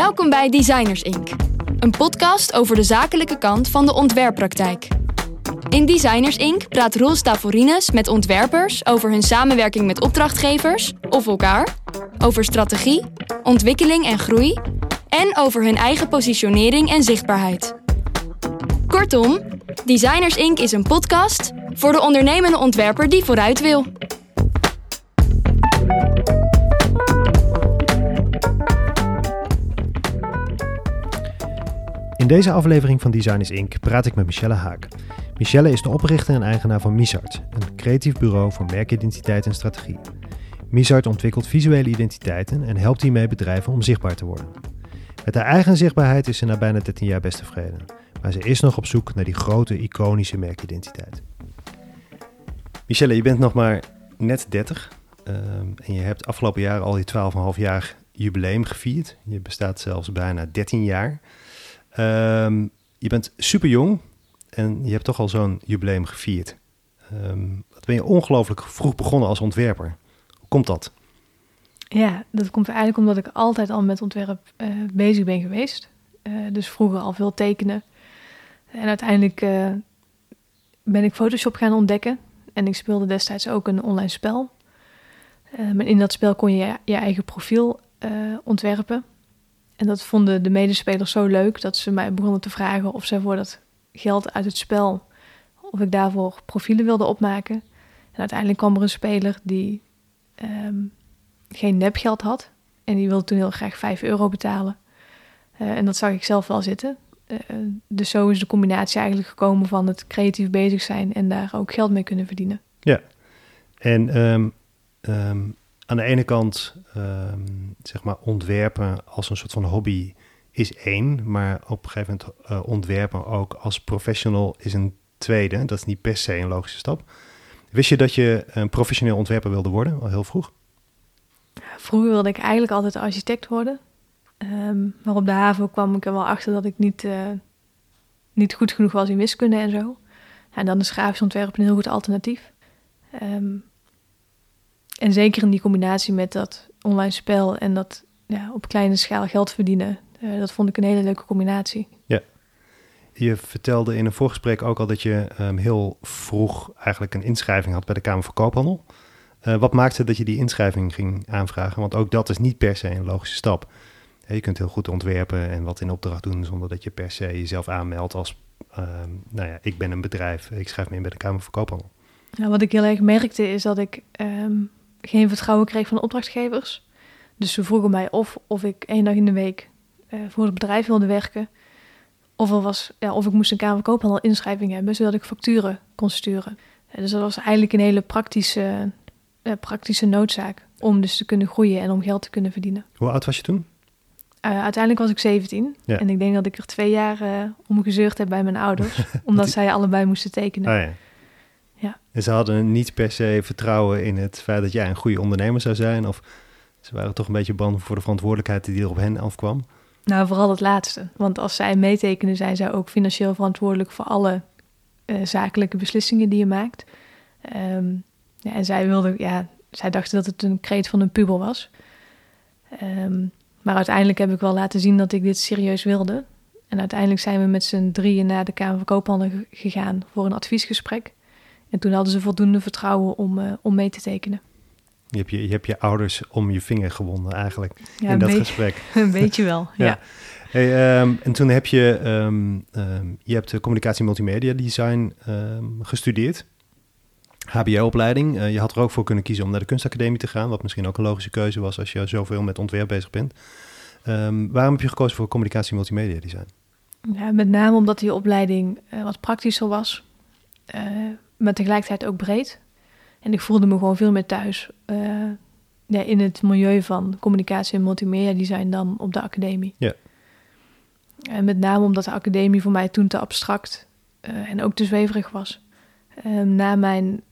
Welkom bij Designers Inc., een podcast over de zakelijke kant van de ontwerppraktijk. In Designers Inc. praat Roel Stavorines met ontwerpers over hun samenwerking met opdrachtgevers of elkaar, over strategie, ontwikkeling en groei en over hun eigen positionering en zichtbaarheid. Kortom, Designers Inc. is een podcast voor de ondernemende ontwerper die vooruit wil. Deze aflevering van Designers Inc. praat ik met Michelle Haak. Michelle is de oprichter en eigenaar van Misart, een creatief bureau voor merkidentiteit en strategie. Misart ontwikkelt visuele identiteiten en helpt hiermee bedrijven om zichtbaar te worden. Met haar eigen zichtbaarheid is ze na bijna 13 jaar best tevreden, maar ze is nog op zoek naar die grote iconische merkidentiteit. Michelle, je bent nog maar net 30 ehm, en je hebt afgelopen jaar al je 12,5 jaar jubileum gevierd. Je bestaat zelfs bijna 13 jaar. Ehm, je bent super jong en je hebt toch al zo'n jubileum gevierd. Um, wat ben je ongelooflijk vroeg begonnen als ontwerper. Hoe komt dat? Ja, dat komt eigenlijk omdat ik altijd al met ontwerp uh, bezig ben geweest. Uh, dus vroeger al veel tekenen. En uiteindelijk uh, ben ik Photoshop gaan ontdekken. En ik speelde destijds ook een online spel. maar in dat spel kon je je eigen profiel ontwerpen. En dat vonden de medespelers zo leuk dat ze mij begonnen te vragen of ze voor dat geld uit het spel, of ik daarvoor profielen wilde opmaken. En uiteindelijk kwam er een speler die um, geen nepgeld had. En die wilde toen heel graag 5 euro betalen. Uh, en dat zag ik zelf wel zitten. Uh, dus zo is de combinatie eigenlijk gekomen van het creatief bezig zijn en daar ook geld mee kunnen verdienen. Ja, en um, um, aan de ene kant, um, zeg maar, ontwerpen als een soort van hobby is één, maar op een gegeven moment uh, ontwerpen ook als professional is een tweede. Dat is niet per se een logische stap. Wist je dat je een professioneel ontwerper wilde worden, al heel vroeg? Vroeger wilde ik eigenlijk altijd architect worden. Um, maar op de haven kwam ik er wel achter dat ik niet, uh, niet goed genoeg was in wiskunde en zo. En dan is grafisch ontwerp een heel goed alternatief. Um, en zeker in die combinatie met dat online spel en dat ja, op kleine schaal geld verdienen, uh, dat vond ik een hele leuke combinatie. Ja. Je vertelde in een voorgesprek ook al dat je um, heel vroeg eigenlijk een inschrijving had bij de Kamer van Koophandel. Uh, wat maakte dat je die inschrijving ging aanvragen? Want ook dat is niet per se een logische stap. Je kunt heel goed ontwerpen en wat in opdracht doen zonder dat je per se jezelf aanmeldt als, uh, nou ja, ik ben een bedrijf, ik schrijf me in bij de Kamer van Koophandel. Nou, wat ik heel erg merkte is dat ik um, geen vertrouwen kreeg van opdrachtgevers. Dus ze vroegen mij of, of ik één dag in de week uh, voor het bedrijf wilde werken. Of, er was, ja, of ik moest een Kamer Koophandel inschrijving hebben, zodat ik facturen kon sturen. Uh, dus dat was eigenlijk een hele praktische, uh, praktische noodzaak om dus te kunnen groeien en om geld te kunnen verdienen. Hoe oud was je toen? uiteindelijk was ik 17 ja. en ik denk dat ik er twee jaar om gezeurd heb bij mijn ouders, omdat zij allebei moesten tekenen. Oh, ja. Ja. En ze hadden niet per se vertrouwen in het feit dat jij een goede ondernemer zou zijn? Of ze waren toch een beetje bang voor de verantwoordelijkheid die er op hen afkwam? Nou, vooral het laatste. Want als zij meetekenen, zijn zij ook financieel verantwoordelijk voor alle uh, zakelijke beslissingen die je maakt. Um, ja, en zij wilden, ja, zij dachten dat het een kreet van een puber was. Um, maar uiteindelijk heb ik wel laten zien dat ik dit serieus wilde. En uiteindelijk zijn we met z'n drieën naar de Kamer van Koophandel gegaan voor een adviesgesprek. En toen hadden ze voldoende vertrouwen om, uh, om mee te tekenen. Je hebt je, je hebt je ouders om je vinger gewonden eigenlijk ja, in dat gesprek. Een beetje wel, ja. ja. Hey, um, en toen heb je, um, um, je hebt communicatie multimedia design gestudeerd. HBO-opleiding. Uh, je had er ook voor kunnen kiezen om naar de kunstacademie te gaan, wat misschien ook een logische keuze was als je zoveel met ontwerp bezig bent. waarom heb je gekozen voor communicatie multimedia design? Ja, met name omdat die opleiding uh, wat praktischer was. Uh, maar tegelijkertijd ook breed. En ik voelde me gewoon veel meer thuis uh, ja, in het milieu van communicatie en multimedia design dan op de academie. Ja. En met name omdat de academie voor mij toen te abstract uh, en ook te zweverig was. Uh, na mijn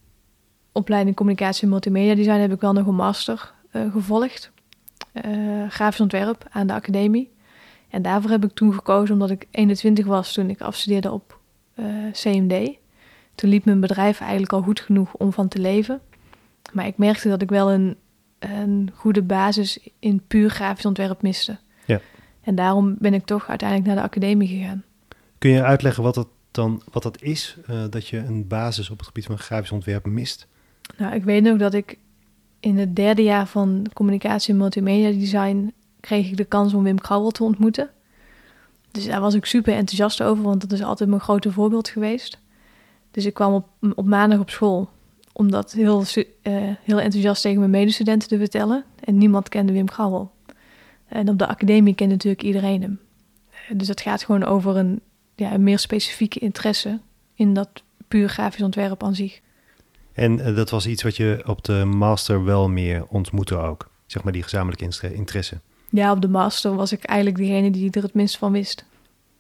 opleiding communicatie en multimedia design heb ik wel nog een master gevolgd. grafisch ontwerp aan de academie. En daarvoor heb ik toen gekozen omdat ik 21 was toen ik afstudeerde op CMD. Toen liep mijn bedrijf eigenlijk al goed genoeg om van te leven. Maar ik merkte dat ik wel een, een goede basis in puur grafisch ontwerp miste. Ja. En daarom ben ik toch uiteindelijk naar de academie gegaan. Kun je uitleggen wat dat dan wat dat is, uh, dat je een basis op het gebied van grafisch ontwerp mist? Nou, ik weet nog dat ik in het derde jaar van communicatie en multimedia design kreeg ik de kans om Wim Krauwel te ontmoeten. Dus daar was ik super enthousiast over, want dat is altijd mijn grote voorbeeld geweest. Dus ik kwam op, op maandag op school om dat heel, uh, heel enthousiast tegen mijn medestudenten te vertellen. En niemand kende Wim Krauwel. En op de academie kende natuurlijk iedereen hem. Dus het gaat gewoon over een, ja, een meer specifieke interesse in dat puur grafisch ontwerp aan zich. En uh, dat was iets wat je op de master wel meer ontmoette ook, zeg maar die gezamenlijke interesse. Ja, op de master was ik eigenlijk degene die er het minst van wist.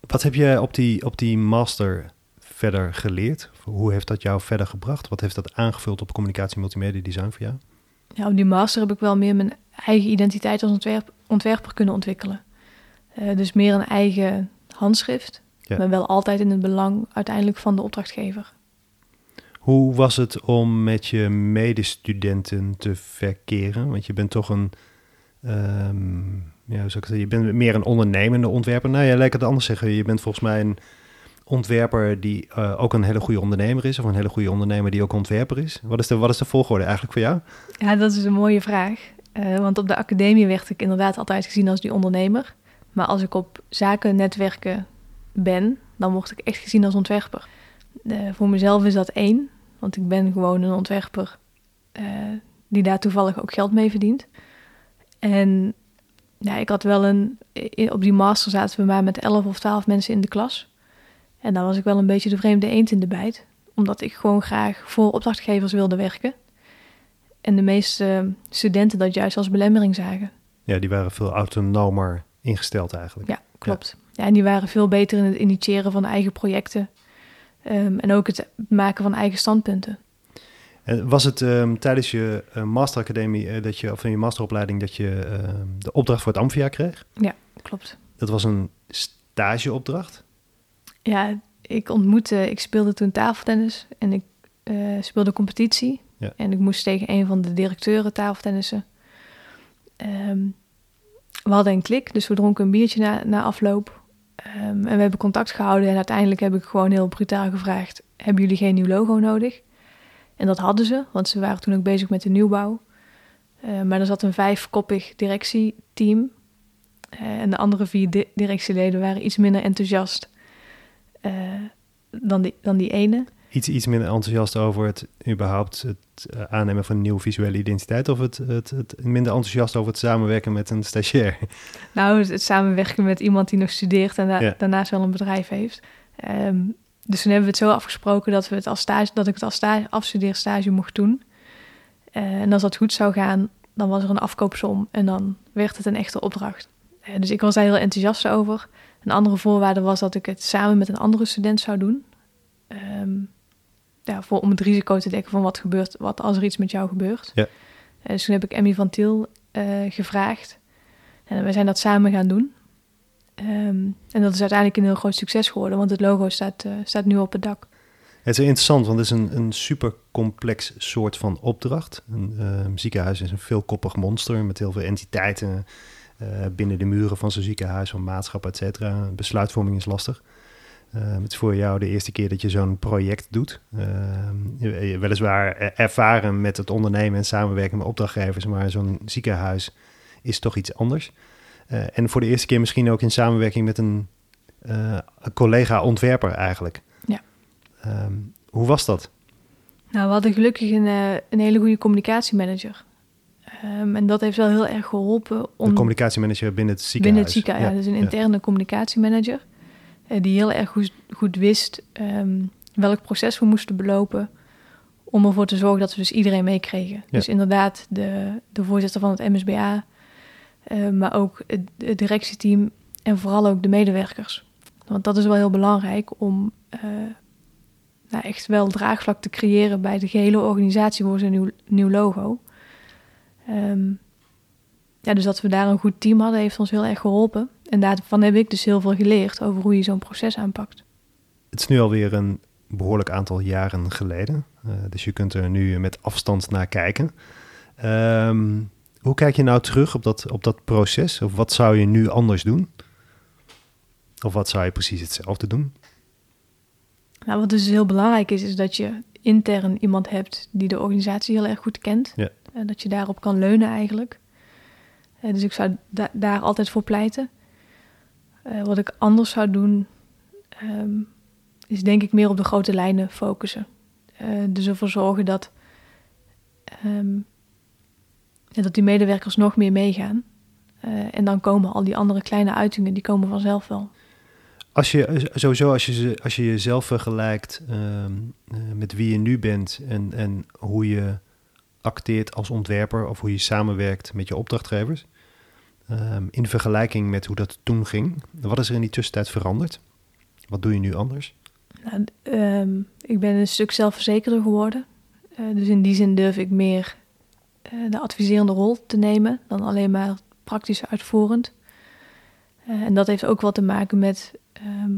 Wat heb je op die, op die master verder geleerd? Hoe heeft dat jou verder gebracht? Wat heeft dat aangevuld op communicatie multimedia design voor jou? Ja, op die master heb ik wel meer mijn eigen identiteit als ontwerp, ontwerper kunnen ontwikkelen. Uh, dus meer een eigen handschrift, maar wel altijd in het belang uiteindelijk van de opdrachtgever. Hoe was het om met je medestudenten te verkeren? Want je bent toch een, um, ja, hoe zou ik zeggen, je bent meer een ondernemende ontwerper. Nou ja, lijkt het anders zeggen. Je bent volgens mij een ontwerper die uh, ook een hele goede ondernemer is, of een hele goede ondernemer die ook ontwerper is. Wat is de, wat is de volgorde eigenlijk voor jou? Ja, dat is een mooie vraag. Uh, want op de academie werd ik inderdaad altijd gezien als die ondernemer. Maar als ik op zakennetwerken ben, dan word ik echt gezien als ontwerper. Uh, voor mezelf is dat één, want ik ben gewoon een ontwerper die daar toevallig ook geld mee verdient. En ja, ik had wel een. Op die master zaten we maar met 11 of 12 mensen in de klas. En daar was ik wel een beetje de vreemde eend in de bijt, omdat ik gewoon graag voor opdrachtgevers wilde werken. En de meeste studenten dat juist als belemmering zagen. Ja, die waren veel autonomer ingesteld eigenlijk. Ja, klopt. Ja. en die waren veel beter in het initiëren van eigen projecten. Um, en ook het maken van eigen standpunten. En was het um, tijdens je uh, masteracademie, uh, dat je, of in je masteropleiding, dat je uh, de opdracht voor het Amphia kreeg? Ja, klopt. Dat was een stageopdracht? Ja, ik ontmoette, ik speelde toen tafeltennis en ik speelde competitie. Ja. En ik moest tegen een van de directeuren tafeltennissen. Um, we hadden een klik, dus we dronken een biertje na, na afloop. Um, en we hebben contact gehouden en uiteindelijk heb ik gewoon heel brutaal gevraagd: Hebben jullie geen nieuw logo nodig? En dat hadden ze, want ze waren toen ook bezig met de nieuwbouw. Uh, maar er zat een vijfkoppig directieteam. Uh, en de andere vier di directieleden waren iets minder enthousiast uh, dan, die, dan die ene iets, iets minder enthousiast over het überhaupt het eh, aannemen van een nieuwe visuele identiteit? Of het, het, het minder enthousiast over het samenwerken met een stagiair? Nou, het, samenwerken met iemand die nog studeert en daarnaast wel een bedrijf heeft. Um, dus toen hebben we het zo afgesproken dat, we het als stage, dat ik het als stage, afstudeerstage mocht doen. Uh, en als dat goed zou gaan, dan was er een afkoopsom en dan werd het een echte opdracht. Uh, dus ik was daar heel enthousiast over. Een andere voorwaarde was dat ik het samen met een andere student zou doen. Um, ja, voor, om het risico te dekken van wat gebeurt, wat als er iets met jou gebeurt. Ja. Uh, dus toen heb ik Emmy van Tiel uh, gevraagd. En we zijn dat samen gaan doen. Um, en dat is uiteindelijk een heel groot succes geworden, want het logo staat, uh, staat nu op het dak. Het is interessant, want het is een, een super complex soort van opdracht. Een ehm, ziekenhuis is een veelkoppig monster met heel veel entiteiten binnen de muren van zo'n ziekenhuis, van maatschap, et cetera. Besluitvorming is lastig. Uh, het is voor jou de eerste keer dat je zo'n project doet. Uh, weliswaar ervaren met het ondernemen en samenwerken met opdrachtgevers, maar zo'n ziekenhuis is toch iets anders. Uh, en voor de eerste keer misschien ook in samenwerking met een, een collega-ontwerper eigenlijk. Ja. Ehm, hoe was dat? Nou, we hadden gelukkig een, een hele goede communicatiemanager. Um, en dat heeft wel heel erg geholpen om... Een communicatiemanager binnen het ziekenhuis? Binnen het ziekenhuis, ja. Dus een interne ja. communicatiemanager. Eh, die heel erg goed, goed wist ehm, welk proces we moesten belopen. Om ervoor te zorgen dat we dus iedereen meekregen. Dus inderdaad, de, de voorzitter van het MSBA, uh, maar ook het, het, directieteam en vooral ook de medewerkers. Want dat is wel heel belangrijk om uh, nou echt wel draagvlak te creëren bij de gehele organisatie voor zijn nieuw, nieuw logo. Um, ja, dus dat we daar een goed team hadden, heeft ons heel erg geholpen. En daarvan heb ik dus heel veel geleerd over hoe je zo'n proces aanpakt. Het is nu alweer een behoorlijk aantal jaren geleden. Uh, dus je kunt er nu met afstand naar kijken. Um, hoe kijk je nou terug op dat, op dat proces? Of wat zou je nu anders doen? Of wat zou je precies hetzelfde doen? Nou, wat dus heel belangrijk is, is dat je intern iemand hebt die de organisatie heel erg goed kent. Ja. En dat je daarop kan leunen eigenlijk. Eh, dus ik zou da- daar altijd voor pleiten. Eh, wat ik anders zou doen, ehm, is denk ik meer op de grote lijnen focussen. Eh, dus ervoor zorgen dat, ehm, dat die medewerkers nog meer meegaan. Eh, en dan komen al die andere kleine uitingen, die komen vanzelf wel. Als je sowieso, als je, als je jezelf vergelijkt ehm, eh, met wie je nu bent en, en hoe je acteert als ontwerper of hoe je samenwerkt met je opdrachtgevers, ehm, in vergelijking met hoe dat toen ging, wat is er in die tussentijd veranderd? Wat doe je nu anders? Nou, ehm, ik ben een stuk zelfverzekerder geworden. Eh, dus in die zin durf ik meer eh, de adviserende rol te nemen dan alleen maar praktisch uitvoerend. Eh, en dat heeft ook wel te maken met ehm,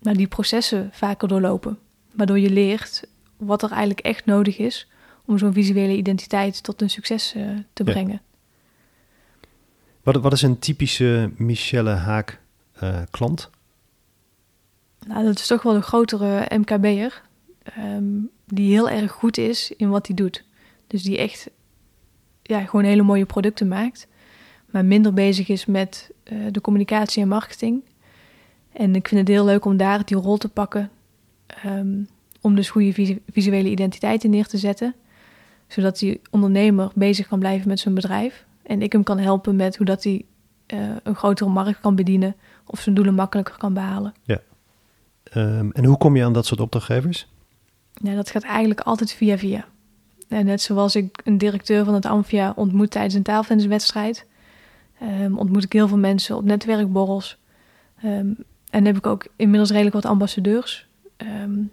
nou, die processen vaker doorlopen. Waardoor je leert wat er eigenlijk echt nodig is om zo'n visuele identiteit tot een succes eh, te Ja. brengen. Wat, wat is een typische Michelle Haak eh, klant? Nou, dat is toch wel een grotere MKB'er. ehm, die heel erg goed is in wat hij doet. Dus die echt ja, gewoon hele mooie producten maakt. Maar minder bezig is met eh, de communicatie en marketing. En ik vind het heel leuk om daar die rol te pakken. ehm, om dus goede visu- visuele identiteiten neer te zetten. Zodat die ondernemer bezig kan blijven met zijn bedrijf. En ik hem kan helpen met hoe dat hij eh, een grotere markt kan bedienen. Of zijn doelen makkelijker kan behalen. Ehm, en hoe kom je aan dat soort opdrachtgevers? Ja, dat gaat eigenlijk altijd via via. En net zoals ik een directeur van het Amphia ontmoet tijdens een taaltenniswedstrijd, ehm, ontmoet ik heel veel mensen op netwerkborrels. Ehm, en heb ik ook inmiddels redelijk wat ambassadeurs.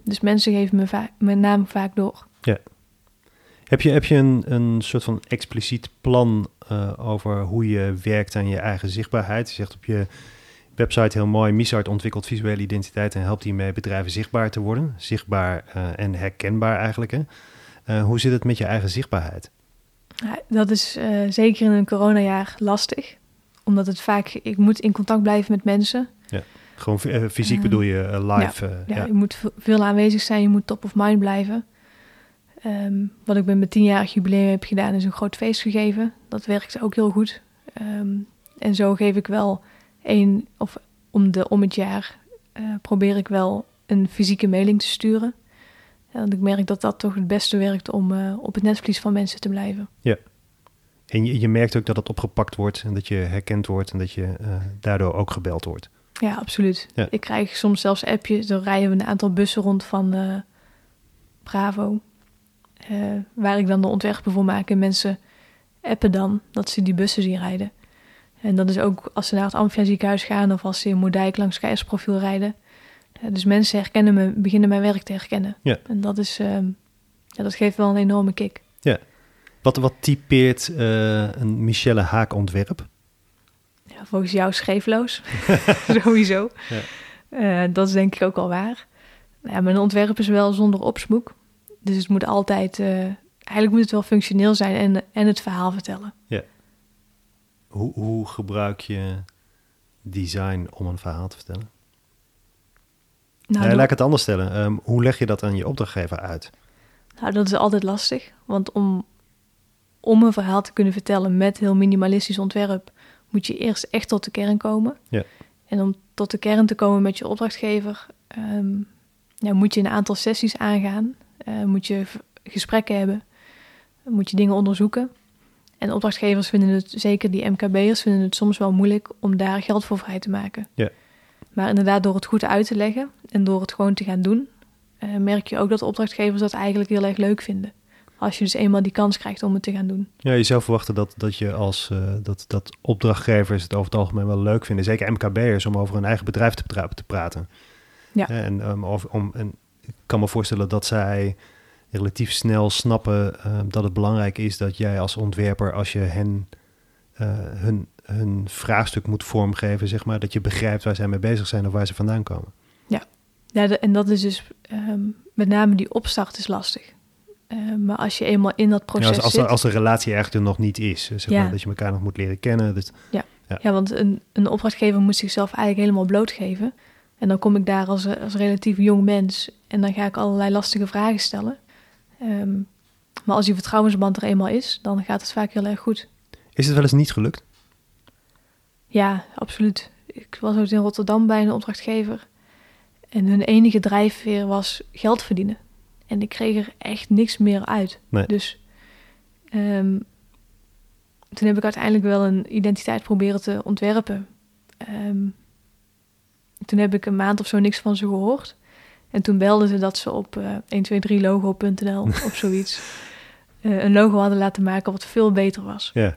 Dus mensen geven me mijn naam vaak door. Heb je, heb je een, een soort van expliciet plan eh, over hoe je werkt aan je eigen zichtbaarheid? Je zegt op je website heel mooi, Misart ontwikkelt visuele identiteit en helpt hiermee bedrijven zichtbaar te worden. Zichtbaar eh, en herkenbaar eigenlijk. Hè? Eh, hoe zit het met je eigen zichtbaarheid? Ja, dat is zeker in een coronajaar lastig. Omdat het vaak, ik moet in contact blijven met mensen. Gewoon eh, fysiek Eh, bedoel je live? Ja, ja. je moet veel aanwezig zijn, je moet top of mind blijven. Ehm, wat ik met mijn tienjarig jubileum heb gedaan, is een groot feest gegeven. Dat werkt ook heel goed. Ehm, en zo geef ik wel één, of om, de, om het jaar, eh, probeer ik wel een fysieke mailing te sturen. Ja, Want ik merk dat dat toch het beste werkt om eh, op het netvlies van mensen te blijven. En je, je merkt ook dat het opgepakt wordt en dat je herkend wordt en dat je eh, daardoor ook gebeld wordt. Ja, absoluut. Ja. Ik krijg soms zelfs appjes. Dan rijden we een aantal bussen rond van Bravo. Eh, waar ik dan de ontwerpen voor maak. En mensen appen dan dat ze die bussen zien rijden. En dat is ook als ze naar het Amphia ziekenhuis gaan... of als ze in Moerdijk langs Keizersprofiel rijden. Dus mensen herkennen me, beginnen mijn werk te herkennen. Ja. En dat, is, ehm, ja, dat geeft wel een enorme kick. Wat, wat typeert eh, een Michelle Haak ontwerp? Ja, volgens jou scheefloos. Sowieso. Ja. Eh, dat is denk ik ook al waar. Ja, mijn ontwerp is wel zonder opsmoek. Dus het moet altijd... eh, eigenlijk moet het wel functioneel zijn en, en het verhaal vertellen. Hoe, hoe gebruik je design om een verhaal te vertellen? Nou, Nee, laat ik het anders stellen. Ehm, hoe leg je dat aan je opdrachtgever uit? nou, dat is altijd lastig. Want om, om een verhaal te kunnen vertellen met heel minimalistisch ontwerp... moet je eerst echt tot de kern komen. Ja. En om tot de kern te komen met je opdrachtgever... ehm, ja, moet je een aantal sessies aangaan. Eh, moet je gesprekken hebben. Moet je dingen onderzoeken. En opdrachtgevers vinden het, zeker die MKB'ers, vinden het soms wel moeilijk om daar geld voor vrij te maken. Ja. Maar inderdaad, door het goed uit te leggen en door het gewoon te gaan doen, eh, merk je ook dat opdrachtgevers dat eigenlijk heel erg leuk vinden. Als je dus eenmaal die kans krijgt om het te gaan doen. Ja, je zou verwachten dat, dat je als eh, dat, dat opdrachtgevers het over het algemeen wel leuk vinden. Zeker MKB'ers om over hun eigen bedrijf te, pra- te praten. Ja. En, um, over, om, en ik kan me voorstellen dat zij relatief snel snappen eh, dat het belangrijk is dat jij als ontwerper, als je hen eh, hun, hun vraagstuk moet vormgeven, zeg maar, dat je begrijpt waar zij mee bezig zijn of waar ze vandaan komen. Ja, de- en dat is dus ehm, met name die opstart is lastig. Eh, maar als je eenmaal in dat Ja, proces als, als, de, zit... als de relatie eigenlijk er nog niet is, zeg Ja. maar, dat je elkaar nog moet leren kennen. Dat, Ja, want een, een opdrachtgever moet zichzelf eigenlijk helemaal blootgeven. En dan kom ik daar als, als relatief jong mens en dan ga ik allerlei lastige vragen stellen. Ehm, maar als die vertrouwensband er eenmaal is, dan gaat het vaak heel erg goed. Is het wel eens niet gelukt? Ja, absoluut. Ik was ooit in Rotterdam bij een opdrachtgever. En hun enige drijfveer was geld verdienen. En ik kreeg er echt niks meer uit. Nee. Dus ehm, toen heb ik uiteindelijk wel een identiteit proberen te ontwerpen. Ehm, toen heb ik een maand of zo niks van ze gehoord. En toen belden ze dat ze op uh, 123logo.nl of zoiets uh, een logo hadden laten maken wat veel beter was. Ja.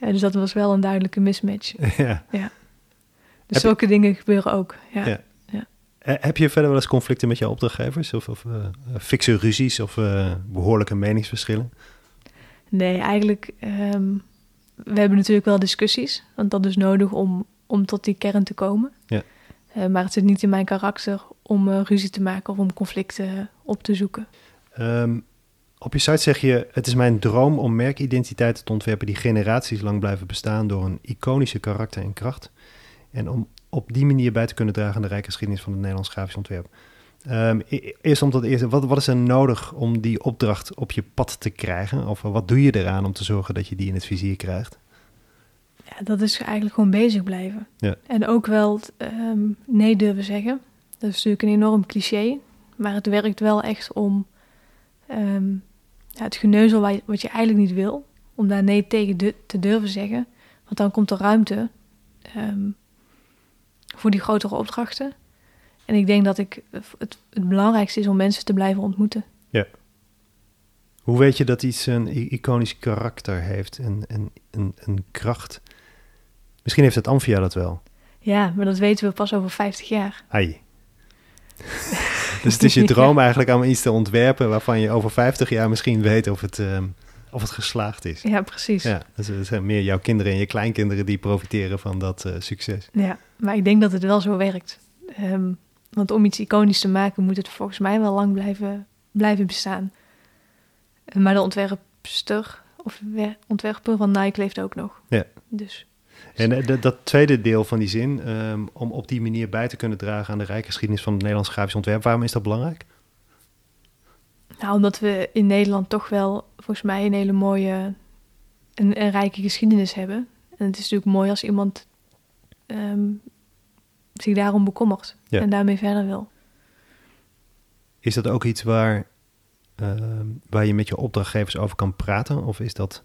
Uh, dus dat was wel een duidelijke mismatch. Ja. ja. Dus zulke je... dingen gebeuren ook. Ja. ja. ja. Eh, heb je verder wel eens conflicten met jouw opdrachtgevers? Of, of fikse ruzies of behoorlijke meningsverschillen? Nee, eigenlijk... Um, we hebben natuurlijk wel discussies. Want dat is nodig om, om tot die kern te komen. Ja. Uh, maar het zit niet in mijn karakter om uh, ruzie te maken of om conflicten op te zoeken. Um, op je site zeg je: Het is mijn droom om merkidentiteiten te ontwerpen die generaties lang blijven bestaan door een iconische karakter en kracht. En om op die manier bij te kunnen dragen aan de rijke geschiedenis van het Nederlands grafisch ontwerp. Um, eerst om dat eerste, wat, wat is er nodig om die opdracht op je pad te krijgen? Of wat doe je eraan om te zorgen dat je die in het vizier krijgt? Ja, dat is eigenlijk gewoon bezig blijven. Ja. En ook wel um, nee durven zeggen. Dat is natuurlijk een enorm cliché, maar het werkt wel echt om um, ja, het geneuzel wat je, wat je eigenlijk niet wil, om daar nee tegen de, te durven zeggen. Want dan komt er ruimte um, voor die grotere opdrachten. En ik denk dat ik het, het belangrijkste is om mensen te blijven ontmoeten. Ja. Hoe weet je dat iets een iconisch karakter heeft en een, een, een kracht? Misschien heeft het Amphia dat wel. Ja, maar dat weten we pas over 50 jaar. Ai. dus het is je droom eigenlijk om iets te ontwerpen waarvan je over 50 jaar misschien weet of het, um, of het geslaagd is. Ja, precies. Ja, dus het zijn meer jouw kinderen en je kleinkinderen die profiteren van dat uh, succes. Ja, maar ik denk dat het wel zo werkt. Um, want om iets iconisch te maken moet het volgens mij wel lang blijven, blijven bestaan. Maar de ontwerpster of ontwerper van Nike leeft ook nog. Ja. Dus. En dat, dat tweede deel van die zin, um, om op die manier bij te kunnen dragen aan de rijke geschiedenis van het Nederlands grafisch ontwerp, waarom is dat belangrijk? Nou, omdat we in Nederland toch wel, volgens mij, een hele mooie, een, een rijke geschiedenis hebben. En het is natuurlijk mooi als iemand um, zich daarom bekommert ja. en daarmee verder wil. Is dat ook iets waar, uh, waar je met je opdrachtgevers over kan praten, of is dat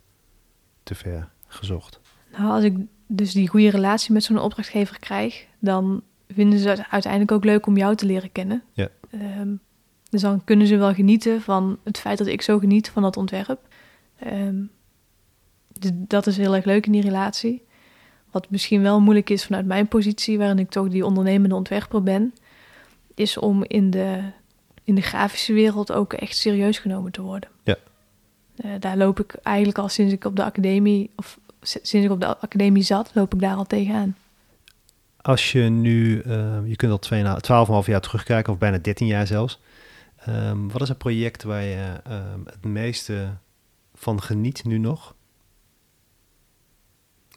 te ver gezocht? Nou, als ik dus die goede relatie met zo'n opdrachtgever krijg, dan vinden ze het uiteindelijk ook leuk om jou te leren kennen. Ja. Um, dus dan kunnen ze wel genieten van het feit dat ik zo geniet van dat ontwerp. Um, dus dat is heel erg leuk in die relatie. Wat misschien wel moeilijk is vanuit mijn positie, waarin ik toch die ondernemende ontwerper ben, is om in de, in de grafische wereld ook echt serieus genomen te worden. Ja. Uh, daar loop ik eigenlijk al sinds ik op de academie, of sinds ik op de academie zat, loop ik daar al tegenaan. Als je nu, uh, je kunt al 12,5 jaar terugkijken, of bijna 13 jaar zelfs. Um, wat is een project waar je um, het meeste van geniet nu nog?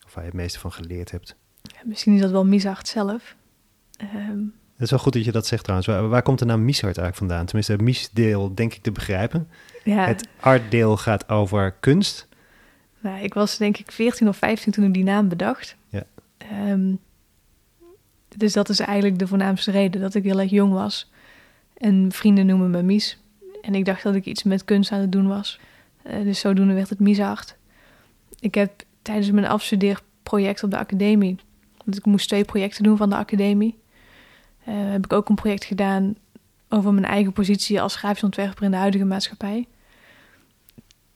Of waar je het meeste van geleerd hebt? Ja, misschien is dat wel Misart zelf. Um, het is wel goed dat je dat zegt trouwens. Waar, waar komt de naam Misart eigenlijk vandaan? Tenminste, het Mies-deel denk ik te begrijpen. Ja. Het art-deel gaat over kunst. Nou, ik was denk ik 14 of 15 toen ik die naam bedacht. Ja. Um, dus dat is eigenlijk de voornaamste reden dat ik heel erg jong was. En vrienden noemen me Mies. En ik dacht dat ik iets met kunst aan het doen was. Uh, dus zodoende werd het Miesart. Ik heb tijdens mijn afstudeerproject op de academie... want ik moest twee projecten doen van de academie... Uh, heb ik ook een project gedaan over mijn eigen positie als grafisch ontwerper in de huidige maatschappij.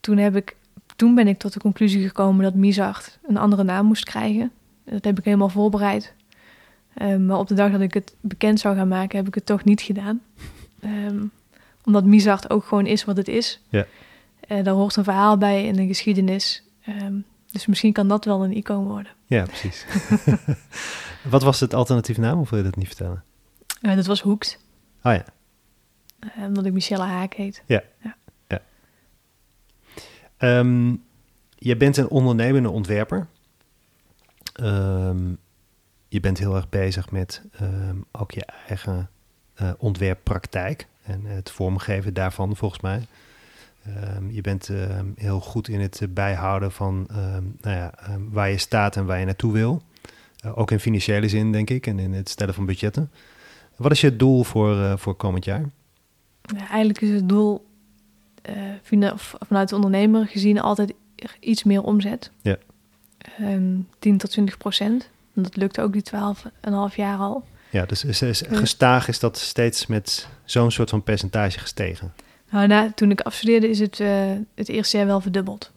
Toen, heb ik, toen ben ik tot de conclusie gekomen dat Miesart een andere naam moest krijgen. Dat heb ik helemaal voorbereid. Um, maar op de dag dat ik het bekend zou gaan maken, heb ik het toch niet gedaan. Um, omdat Miesart ook gewoon is wat het is. Ja. Uh, daar hoort een verhaal bij en een geschiedenis. Um, dus misschien kan dat wel een icoon worden. Ja, precies. wat was het alternatief naam, of wil je dat niet vertellen? Uh, dat was Hoekt. Oh ja. Uh, omdat ik Michelle Haak heet. Ja. ja. Um, je bent een ondernemende ontwerper. Um, je bent heel erg bezig met ehm, ook je eigen uh, ontwerppraktijk en het vormgeven daarvan, volgens mij. Ehm, je bent ehm, heel goed in het bijhouden van nou ja, waar je staat en waar je naartoe wil. Uh, ook in financiële zin, denk ik, en in het stellen van budgetten. Wat is je doel voor, uh, voor komend jaar? Ja, eigenlijk is het doel vanuit de ondernemer gezien altijd iets meer omzet. Ja. 10 tot 20 procent. Dat lukt ook die 12,5 jaar al. Ja, dus is, is, gestaag is dat steeds met zo'n soort van percentage gestegen? Nou, na, toen ik afstudeerde is het uh, het eerste jaar wel verdubbeld.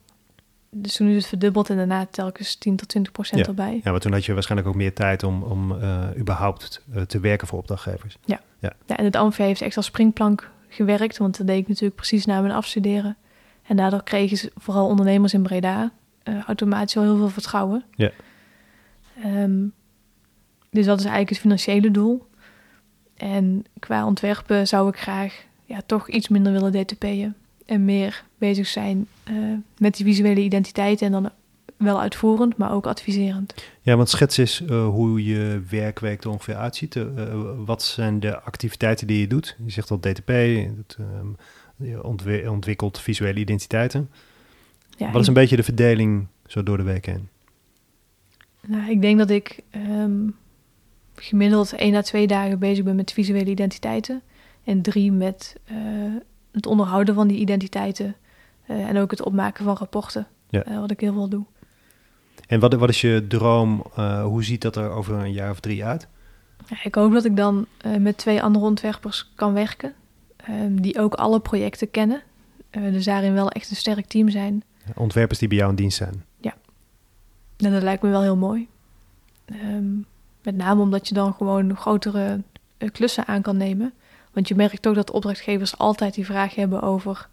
Dus toen is het verdubbeld en daarna telkens 10 tot 20 procent ja. erbij. Ja, maar toen had je waarschijnlijk ook meer tijd om, om uh, überhaupt te werken voor opdrachtgevers. Ja. ja. ja en het Amphia heeft als springplank gewerkt, want dat deed ik natuurlijk precies na mijn afstuderen. En daardoor kregen ze vooral ondernemers in Breda automatisch wel heel veel vertrouwen. Ja. Um, dus dat is eigenlijk het financiële doel. En qua ontwerpen zou ik graag ja, toch iets minder willen DTP'en. En meer bezig zijn uh, met die visuele identiteit. En dan wel uitvoerend, maar ook adviserend. Ja, want schets eens uh, hoe je werkweek er ongeveer uitziet. Uh, wat zijn de activiteiten die je doet? Je zegt al DTP, het, um, je ontwi ontwikkelt visuele identiteiten. Ja, wat is een beetje de verdeling zo door de week heen? Nou, ik denk dat ik um, gemiddeld één à twee dagen bezig ben met visuele identiteiten. En drie met uh, het onderhouden van die identiteiten. En ook het opmaken van rapporten. Ja. Uh, wat ik heel veel doe. En wat, wat is je droom? hoe ziet dat er over een jaar of drie uit? Ik hoop dat ik dan met twee andere ontwerpers kan werken. die ook alle projecten kennen. dus daarin wel echt een sterk team zijn. Ontwerpers die bij jou in dienst zijn. Ja. En dat lijkt me wel heel mooi. Um, met name omdat je dan gewoon grotere klussen aan kan nemen. Want je merkt ook dat opdrachtgevers altijd die vraag hebben over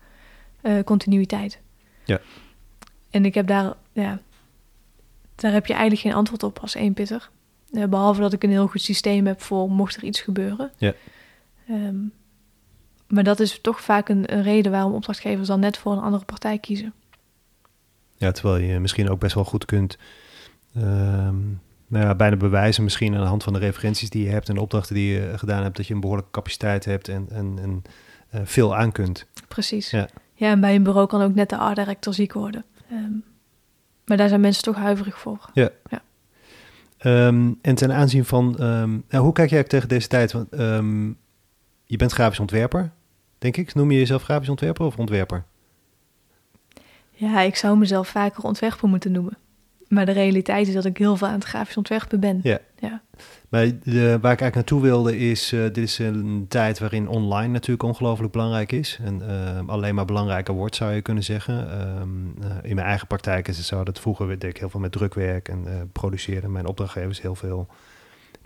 uh, continuïteit. Ja. En ik heb daar, ja, daar heb je eigenlijk geen antwoord op als eenpitter. Uh, behalve dat ik een heel goed systeem heb voor mocht er iets gebeuren. Ja. Um, maar dat is toch vaak een, een, reden waarom opdrachtgevers dan net voor een andere partij kiezen. Ja, terwijl je misschien ook best wel goed kunt um, nou ja, bijna bewijzen misschien aan de hand van de referenties die je hebt en de opdrachten die je gedaan hebt, dat je een behoorlijke capaciteit hebt en, en, en uh, veel aan kunt. Precies. Ja. ja, en bij een bureau kan ook net de art director ziek worden. Um, maar daar zijn mensen toch huiverig voor. Ja. ja. Um, en ten aanzien van, um, nou, hoe kijk jij tegen deze tijd? Want je bent grafisch ontwerper, denk ik. Noem je jezelf grafisch ontwerper of ontwerper? Ja, ik zou mezelf vaker ontwerper moeten noemen. Maar de realiteit is dat ik heel veel aan het grafisch ontwerpen ben. Ja. Ja. Maar waar ik eigenlijk naartoe wilde is, uh, dit is een tijd waarin online natuurlijk ongelooflijk belangrijk is. En uh, alleen maar belangrijker wordt, zou je kunnen zeggen. Um, uh, in mijn eigen praktijk is het zo dat vroeger deed ik heel veel met drukwerk en produceerde mijn opdrachtgevers heel veel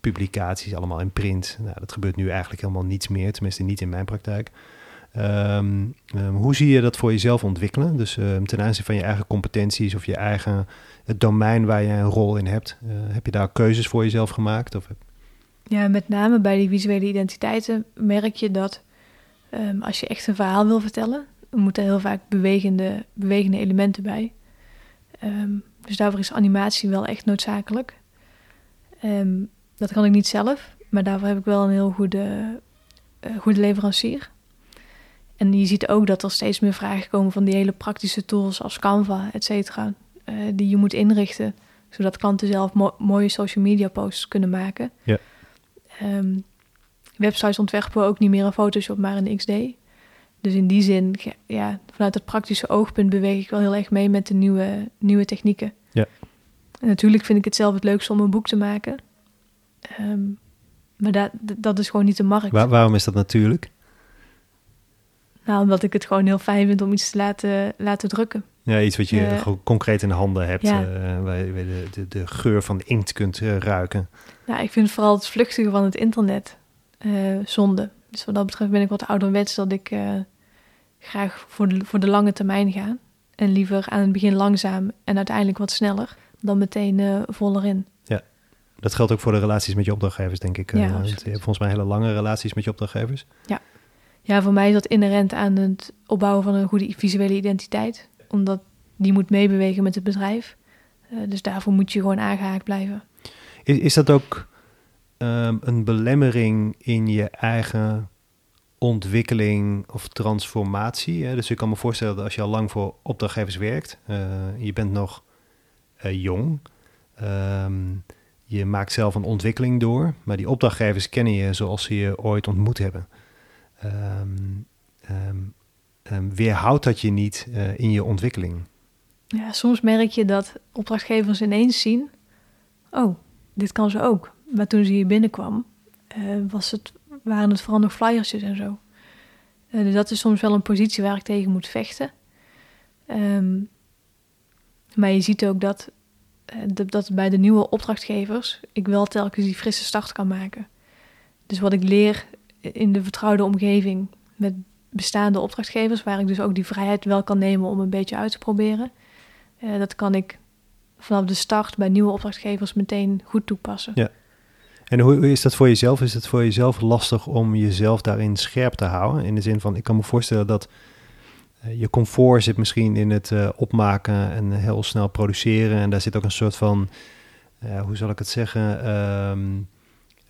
publicaties, allemaal in print. Nou, dat gebeurt nu eigenlijk helemaal niets meer, tenminste niet in mijn praktijk. Um, um, hoe zie je dat voor jezelf ontwikkelen? Dus ten aanzien van je eigen competenties of je eigen het domein waar je een rol in hebt. Uh, heb je daar keuzes voor jezelf gemaakt? Of... Ja, met name bij die visuele identiteiten merk je dat als je echt een verhaal wil vertellen, moeten er heel vaak bewegende, bewegende elementen bij. dus daarvoor is animatie wel echt noodzakelijk. dat kan ik niet zelf, maar daarvoor heb ik wel een heel goede, uh, goede leverancier. En je ziet ook dat er steeds meer vragen komen van die hele praktische tools als Canva, et cetera, uh, die je moet inrichten, zodat klanten zelf mo mooie social media posts kunnen maken. Ja. Um, websites ontwerpen we ook niet meer in Photoshop, maar in XD. Dus in die zin, ja, vanuit het praktische oogpunt beweeg ik wel heel erg mee met de nieuwe, nieuwe technieken. Ja. En natuurlijk vind ik het zelf het leukste om een boek te maken. Um, maar dat, dat is gewoon niet de markt. Waar, waarom is dat natuurlijk? Nou, omdat ik het gewoon heel fijn vind om iets te laten, laten drukken. Ja, iets wat je Uh, gewoon concreet in de handen hebt. ja. eh, waar je de, de, de geur van de inkt kunt eh, ruiken. Nou, ik vind vooral het vluchtige van het internet eh, zonde. Dus wat dat betreft ben ik wat ouderwets dat ik eh, graag voor de, voor de lange termijn ga. En liever aan het begin langzaam en uiteindelijk wat sneller dan meteen eh vol erin. Dat geldt ook voor de relaties met je opdrachtgevers, denk ik. Ja, Eh, je hebt volgens mij hele lange relaties met je opdrachtgevers. Ja, voor mij is dat inherent aan het opbouwen van een goede visuele identiteit. Omdat die moet meebewegen met het bedrijf. Eh, dus daarvoor moet je gewoon aangehaakt blijven. Is, is dat ook ehm, een belemmering in je eigen ontwikkeling of transformatie? Hè? Dus ik kan me voorstellen dat als je al lang voor opdrachtgevers werkt, uh, je bent nog uh, jong, um, je maakt zelf een ontwikkeling door, maar die opdrachtgevers kennen je zoals ze je ooit ontmoet hebben. Um, um, weerhoudt dat je niet uh, in je ontwikkeling? Ja, soms merk je dat opdrachtgevers ineens zien: oh, dit kan ze ook. Maar toen ze hier binnenkwam, uh, was het, waren het vooral nog flyertjes en zo. Uh, dus dat is soms wel een positie waar ik tegen moet vechten. Um, maar je ziet ook dat, dat bij de nieuwe opdrachtgevers ik wel telkens die frisse start kan maken. Dus wat ik leer in de vertrouwde omgeving met bestaande opdrachtgevers, waar ik dus ook die vrijheid wel kan nemen om een beetje uit te proberen. Uh, dat kan ik vanaf de start bij nieuwe opdrachtgevers meteen goed toepassen. Ja. En hoe is dat voor jezelf? Is het voor jezelf lastig om jezelf daarin scherp te houden? In de zin van, ik kan me voorstellen dat uh, je comfort zit misschien in het uh, opmaken en heel snel produceren. En daar zit ook een soort van, hoe zal ik het zeggen, um,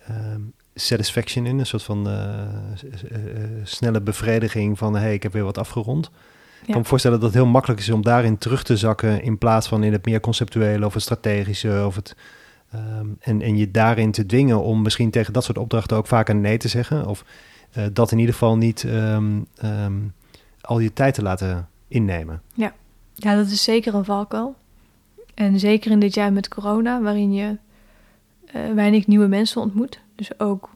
um, satisfaction in, een soort van uh, uh, snelle bevrediging van hey, ik heb weer wat afgerond. Ja. Ik kan me voorstellen dat het heel makkelijk is om daarin terug te zakken in plaats van in het meer conceptuele of het strategische of het um, en, en je daarin te dwingen om misschien tegen dat soort opdrachten ook vaker nee te zeggen of uh, dat in ieder geval niet um, um, al je tijd te laten innemen. Ja. ja, dat is zeker een valkuil. En zeker in dit jaar met corona, waarin je weinig nieuwe mensen ontmoet dus ook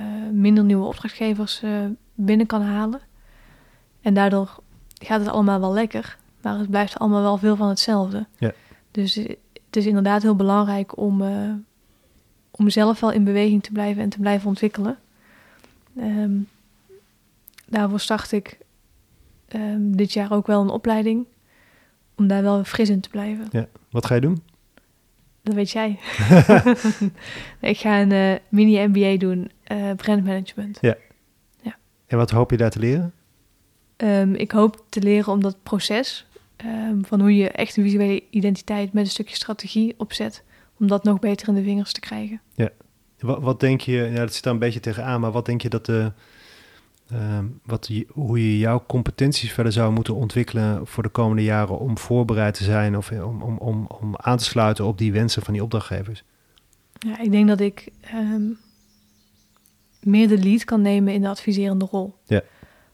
uh, minder nieuwe opdrachtgevers uh, binnen kan halen. En daardoor gaat het allemaal wel lekker, maar het blijft allemaal wel veel van hetzelfde. Ja. Dus het is inderdaad heel belangrijk om, uh, om zelf wel in beweging te blijven en te blijven ontwikkelen. Um, daarvoor start ik um, dit jaar ook wel een opleiding om daar wel fris in te blijven. Ja. Wat ga je doen? Dat weet jij. ik ga een uh, mini-MBA doen, uh, brandmanagement. Ja. ja. En wat hoop je daar te leren? Um, ik hoop te leren om dat proces um, van hoe je echt een visuele identiteit met een stukje strategie opzet, om dat nog beter in de vingers te krijgen. Ja. Wat, wat denk je, ja, dat zit daar een beetje tegenaan, maar wat denk je dat de, um, wat, hoe je jouw competenties verder zou moeten ontwikkelen voor de komende jaren om voorbereid te zijn of om, om, om, om aan te sluiten op die wensen van die opdrachtgevers? Ja, ik denk dat ik um, meer de lead kan nemen in de adviserende rol. Ja.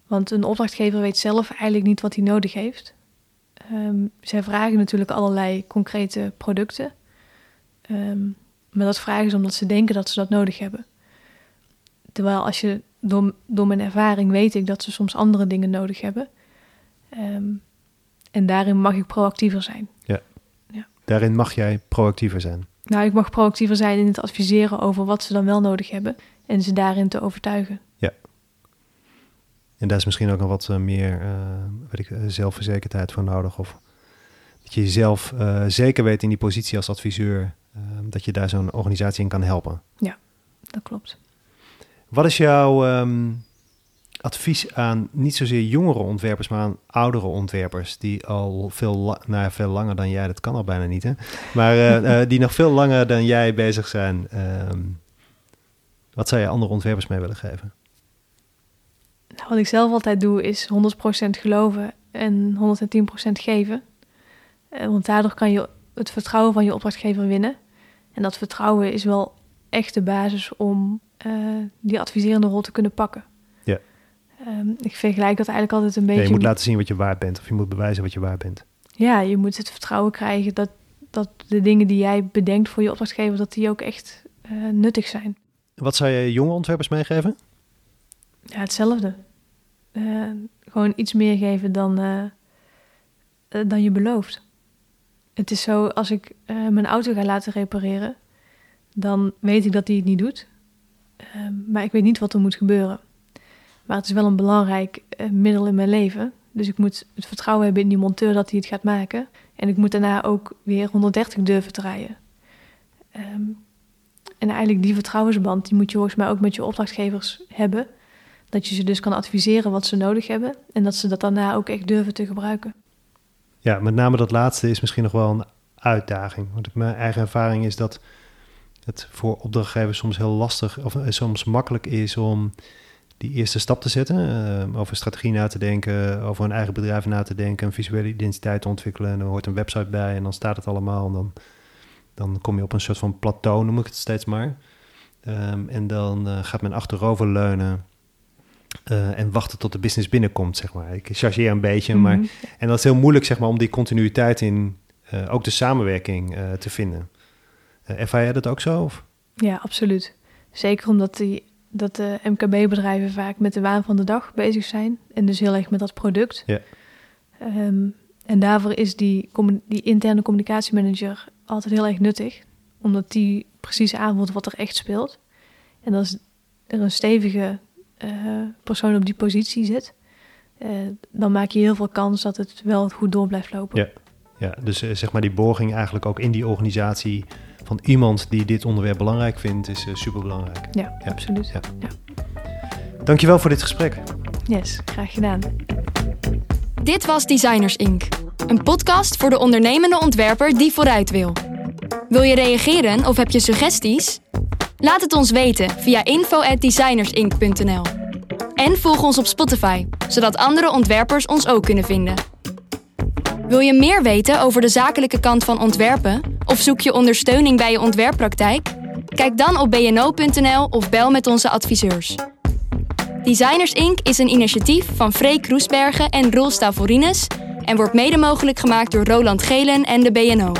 Want een opdrachtgever weet zelf eigenlijk niet wat hij nodig heeft. Um, zij vragen natuurlijk allerlei concrete producten. maar dat vragen ze omdat ze denken dat ze dat nodig hebben. Terwijl als je door, door mijn ervaring weet ik dat ze soms andere dingen nodig hebben. Um, en daarin mag ik proactiever zijn. Ja. ja. Daarin mag jij proactiever zijn. Nou, ik mag proactiever zijn in het adviseren over wat ze dan wel nodig hebben. En ze daarin te overtuigen. Ja. En daar is misschien ook nog wat uh, meer uh, weet ik, zelfverzekerdheid voor nodig. Of dat je jezelf uh, zeker weet in die positie als adviseur. dat je daar zo'n organisatie in kan helpen. Ja, dat klopt. Wat is jouw um, advies aan niet zozeer jongere ontwerpers, maar aan oudere ontwerpers die al veel, nou, veel langer dan jij, dat kan al bijna niet, hè? Maar uh, uh, die nog veel langer dan jij bezig zijn. Um, wat zou je andere ontwerpers mee willen geven? Nou, wat ik zelf altijd doe is 100% geloven en 110% geven. Uh, want daardoor kan je het vertrouwen van je opdrachtgever winnen. En dat vertrouwen is wel echt de basis om die adviserende rol te kunnen pakken. Ja. Um, ik vergelijk dat eigenlijk altijd een beetje... Ja, je moet laten zien wat je waard bent. Of je moet bewijzen wat je waard bent. Ja, je moet het vertrouwen krijgen dat, dat de dingen die jij bedenkt voor je opdrachtgever... dat die ook echt uh, nuttig zijn. Wat zou je jonge ontwerpers meegeven? Ja, hetzelfde. Uh, gewoon iets meer geven dan, dan je belooft. Het is zo, als ik mijn auto ga laten repareren... dan weet ik dat hij het niet doet... Um, maar ik weet niet wat er moet gebeuren. Maar het is wel een belangrijk uh, middel in mijn leven. Dus ik moet het vertrouwen hebben in die monteur dat hij het gaat maken. En ik moet daarna ook weer 130 durven te rijden. Um, en eigenlijk die vertrouwensband, die moet je volgens mij ook met je opdrachtgevers hebben. Dat je ze dus kan adviseren wat ze nodig hebben. En dat ze dat daarna ook echt durven te gebruiken. Ja, met name dat laatste is misschien nog wel een uitdaging. Want mijn eigen ervaring is dat het voor opdrachtgevers soms heel lastig of soms makkelijk is om die eerste stap te zetten. over strategie na te denken, over een eigen bedrijf na te denken, een visuele identiteit te ontwikkelen. En er hoort een website bij en dan staat het allemaal. En dan, dan kom je op een soort van plateau, noem ik het steeds maar. Ehm, en dan gaat men achterover leunen uh, en wachten tot de business binnenkomt, zeg maar. Ik chargeer een beetje, maar... Mhm. En dat is heel moeilijk, zeg maar, om die continuïteit in ook de samenwerking te vinden. Ervaar jij dat ook zo? Of? Ja, absoluut. Zeker omdat die, dat de MKB-bedrijven vaak met de waan van de dag bezig zijn. En dus heel erg met dat product. Ja. Um, en daarvoor is die, die interne communicatiemanager altijd heel erg nuttig. Omdat die precies aanvoelt wat er echt speelt. En als er een stevige uh, persoon op die positie zit, uh, dan maak je heel veel kans dat het wel goed door blijft lopen. Ja, ja dus uh, zeg maar die borging eigenlijk ook in die organisatie van iemand die dit onderwerp belangrijk vindt, is super belangrijk. Ja, ja, absoluut. Ja. Ja. Dankjewel voor dit gesprek. Yes, graag gedaan. Dit was Designers Inc., een podcast voor de ondernemende ontwerper die vooruit wil. Wil je reageren of heb je suggesties? Laat het ons weten via info@designersinc.nl. En volg ons op Spotify, zodat andere ontwerpers ons ook kunnen vinden. Wil je meer weten over de zakelijke kant van ontwerpen of zoek je ondersteuning bij je ontwerppraktijk? Kijk dan op bno.nl of bel met onze adviseurs. Designers Inc. is een initiatief van Freek Kroesbergen en Roel Stavorines en wordt mede mogelijk gemaakt door Roland Gelen en de BNO.